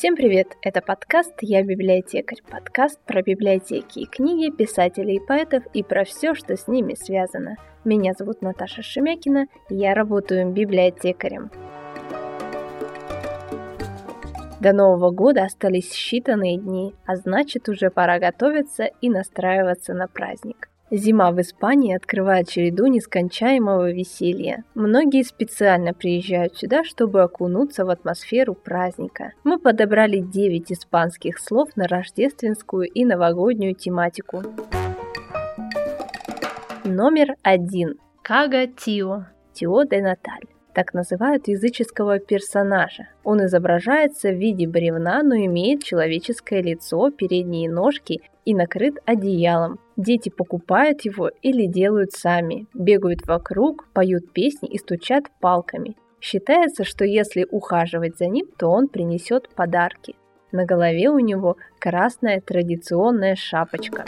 Всем привет! Это подкаст «Я библиотекарь». Подкаст про библиотеки и книги, писателей и поэтов и про все, что с ними связано. Меня зовут Наташа Шемякина, я работаю библиотекарем. До Нового года остались считанные дни, а значит уже пора готовиться и настраиваться на праздник. Зима в Испании открывает череду нескончаемого веселья. Многие специально приезжают сюда, чтобы окунуться в атмосферу праздника. Мы подобрали 9 испанских слов на рождественскую и новогоднюю тематику. Номер один. Кага Тио. Тио де Наталь так называют языческого персонажа. Он изображается в виде бревна, но имеет человеческое лицо, передние ножки и накрыт одеялом. Дети покупают его или делают сами, бегают вокруг, поют песни и стучат палками. Считается, что если ухаживать за ним, то он принесет подарки. На голове у него красная традиционная шапочка.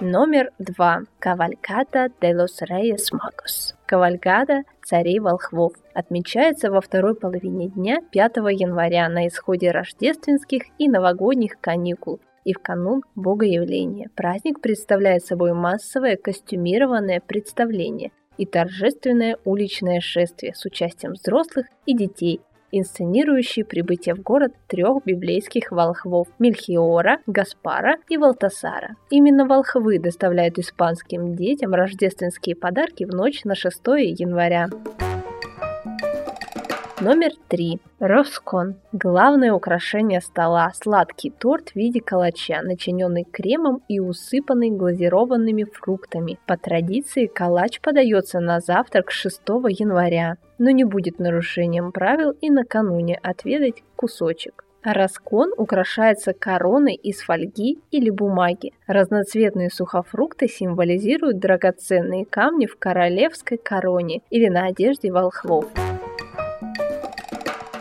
Номер два. Кавальката de los Reyes Magos. Кавалькада царей волхвов отмечается во второй половине дня 5 января на исходе рождественских и новогодних каникул и в канун Богоявления. Праздник представляет собой массовое костюмированное представление и торжественное уличное шествие с участием взрослых и детей, инсценирующий прибытие в город трех библейских волхвов – Мельхиора, Гаспара и Валтасара. Именно волхвы доставляют испанским детям рождественские подарки в ночь на 6 января. Номер три. Роскон. Главное украшение стола – сладкий торт в виде калача, начиненный кремом и усыпанный глазированными фруктами. По традиции калач подается на завтрак 6 января, но не будет нарушением правил и накануне отведать кусочек. Раскон украшается короной из фольги или бумаги. Разноцветные сухофрукты символизируют драгоценные камни в королевской короне или на одежде волхвов.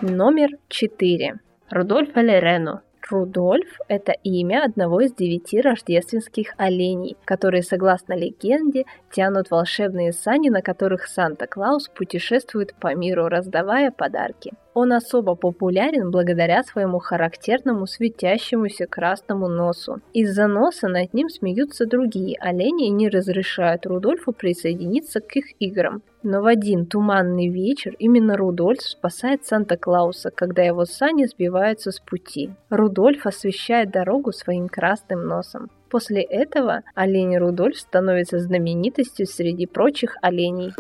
Номер 4. Рудольф Лерено. Рудольф – это имя одного из девяти рождественских оленей, которые, согласно легенде, тянут волшебные сани, на которых Санта-Клаус путешествует по миру, раздавая подарки. Он особо популярен благодаря своему характерному светящемуся красному носу. Из-за носа над ним смеются другие олени и не разрешают Рудольфу присоединиться к их играм. Но в один туманный вечер именно Рудольф спасает Санта-Клауса, когда его сани сбиваются с пути. Рудольф освещает дорогу своим красным носом. После этого олень Рудольф становится знаменитостью среди прочих оленей.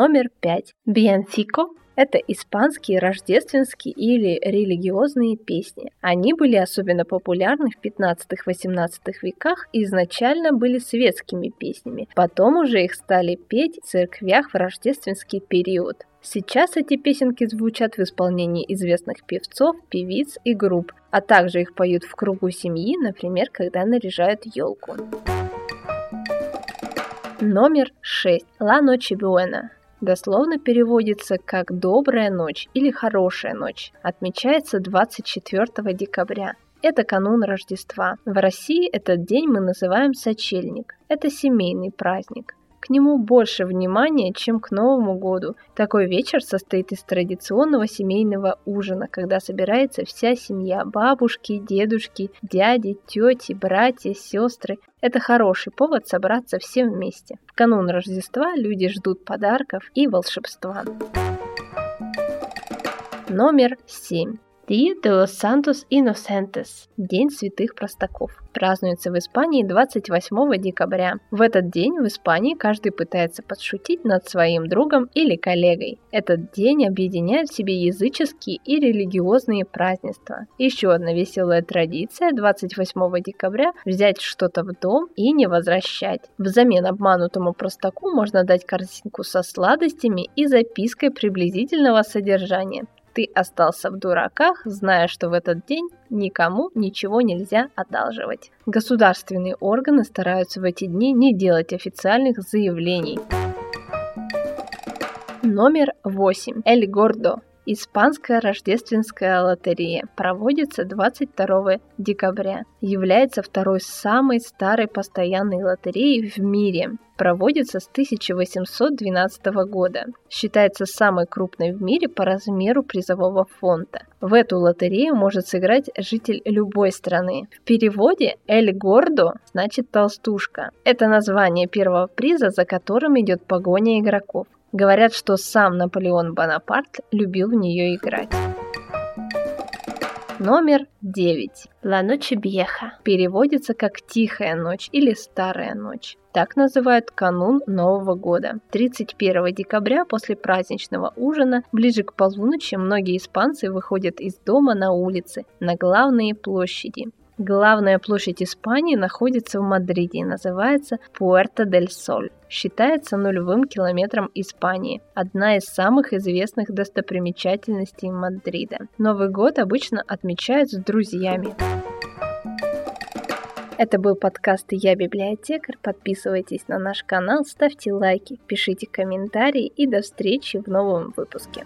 Номер пять. Бьянфико это испанские рождественские или религиозные песни. Они были особенно популярны в 15-18 веках и изначально были светскими песнями. Потом уже их стали петь в церквях в рождественский период. Сейчас эти песенки звучат в исполнении известных певцов, певиц и групп, а также их поют в кругу семьи, например, когда наряжают елку. Номер 6. La Noche Buena дословно переводится как «добрая ночь» или «хорошая ночь», отмечается 24 декабря. Это канун Рождества. В России этот день мы называем сочельник. Это семейный праздник. К нему больше внимания, чем к Новому году. Такой вечер состоит из традиционного семейного ужина, когда собирается вся семья – бабушки, дедушки, дяди, тети, братья, сестры. Это хороший повод собраться всем вместе. В канун Рождества люди ждут подарков и волшебства. Номер семь. Dia de los Santos Inocentes – День святых простаков. Празднуется в Испании 28 декабря. В этот день в Испании каждый пытается подшутить над своим другом или коллегой. Этот день объединяет в себе языческие и религиозные празднества. Еще одна веселая традиция 28 декабря – взять что-то в дом и не возвращать. Взамен обманутому простаку можно дать корзинку со сладостями и запиской приблизительного содержания – ты остался в дураках, зная, что в этот день никому ничего нельзя одалживать. Государственные органы стараются в эти дни не делать официальных заявлений. Номер 8. Эль Гордо Испанская рождественская лотерея проводится 22 декабря. Является второй самой старой постоянной лотереей в мире. Проводится с 1812 года. Считается самой крупной в мире по размеру призового фонда. В эту лотерею может сыграть житель любой страны. В переводе «Эль Гордо» значит «толстушка». Это название первого приза, за которым идет погоня игроков. Говорят, что сам Наполеон Бонапарт любил в нее играть. Номер 9. La Noche Vieja переводится как «тихая ночь» или «старая ночь». Так называют канун Нового года. 31 декабря после праздничного ужина, ближе к полуночи, многие испанцы выходят из дома на улицы, на главные площади. Главная площадь Испании находится в Мадриде и называется Пуэрто-дель-Соль. Считается нулевым километром Испании, одна из самых известных достопримечательностей Мадрида. Новый год обычно отмечают с друзьями. Это был подкаст «Я библиотекарь». Подписывайтесь на наш канал, ставьте лайки, пишите комментарии и до встречи в новом выпуске.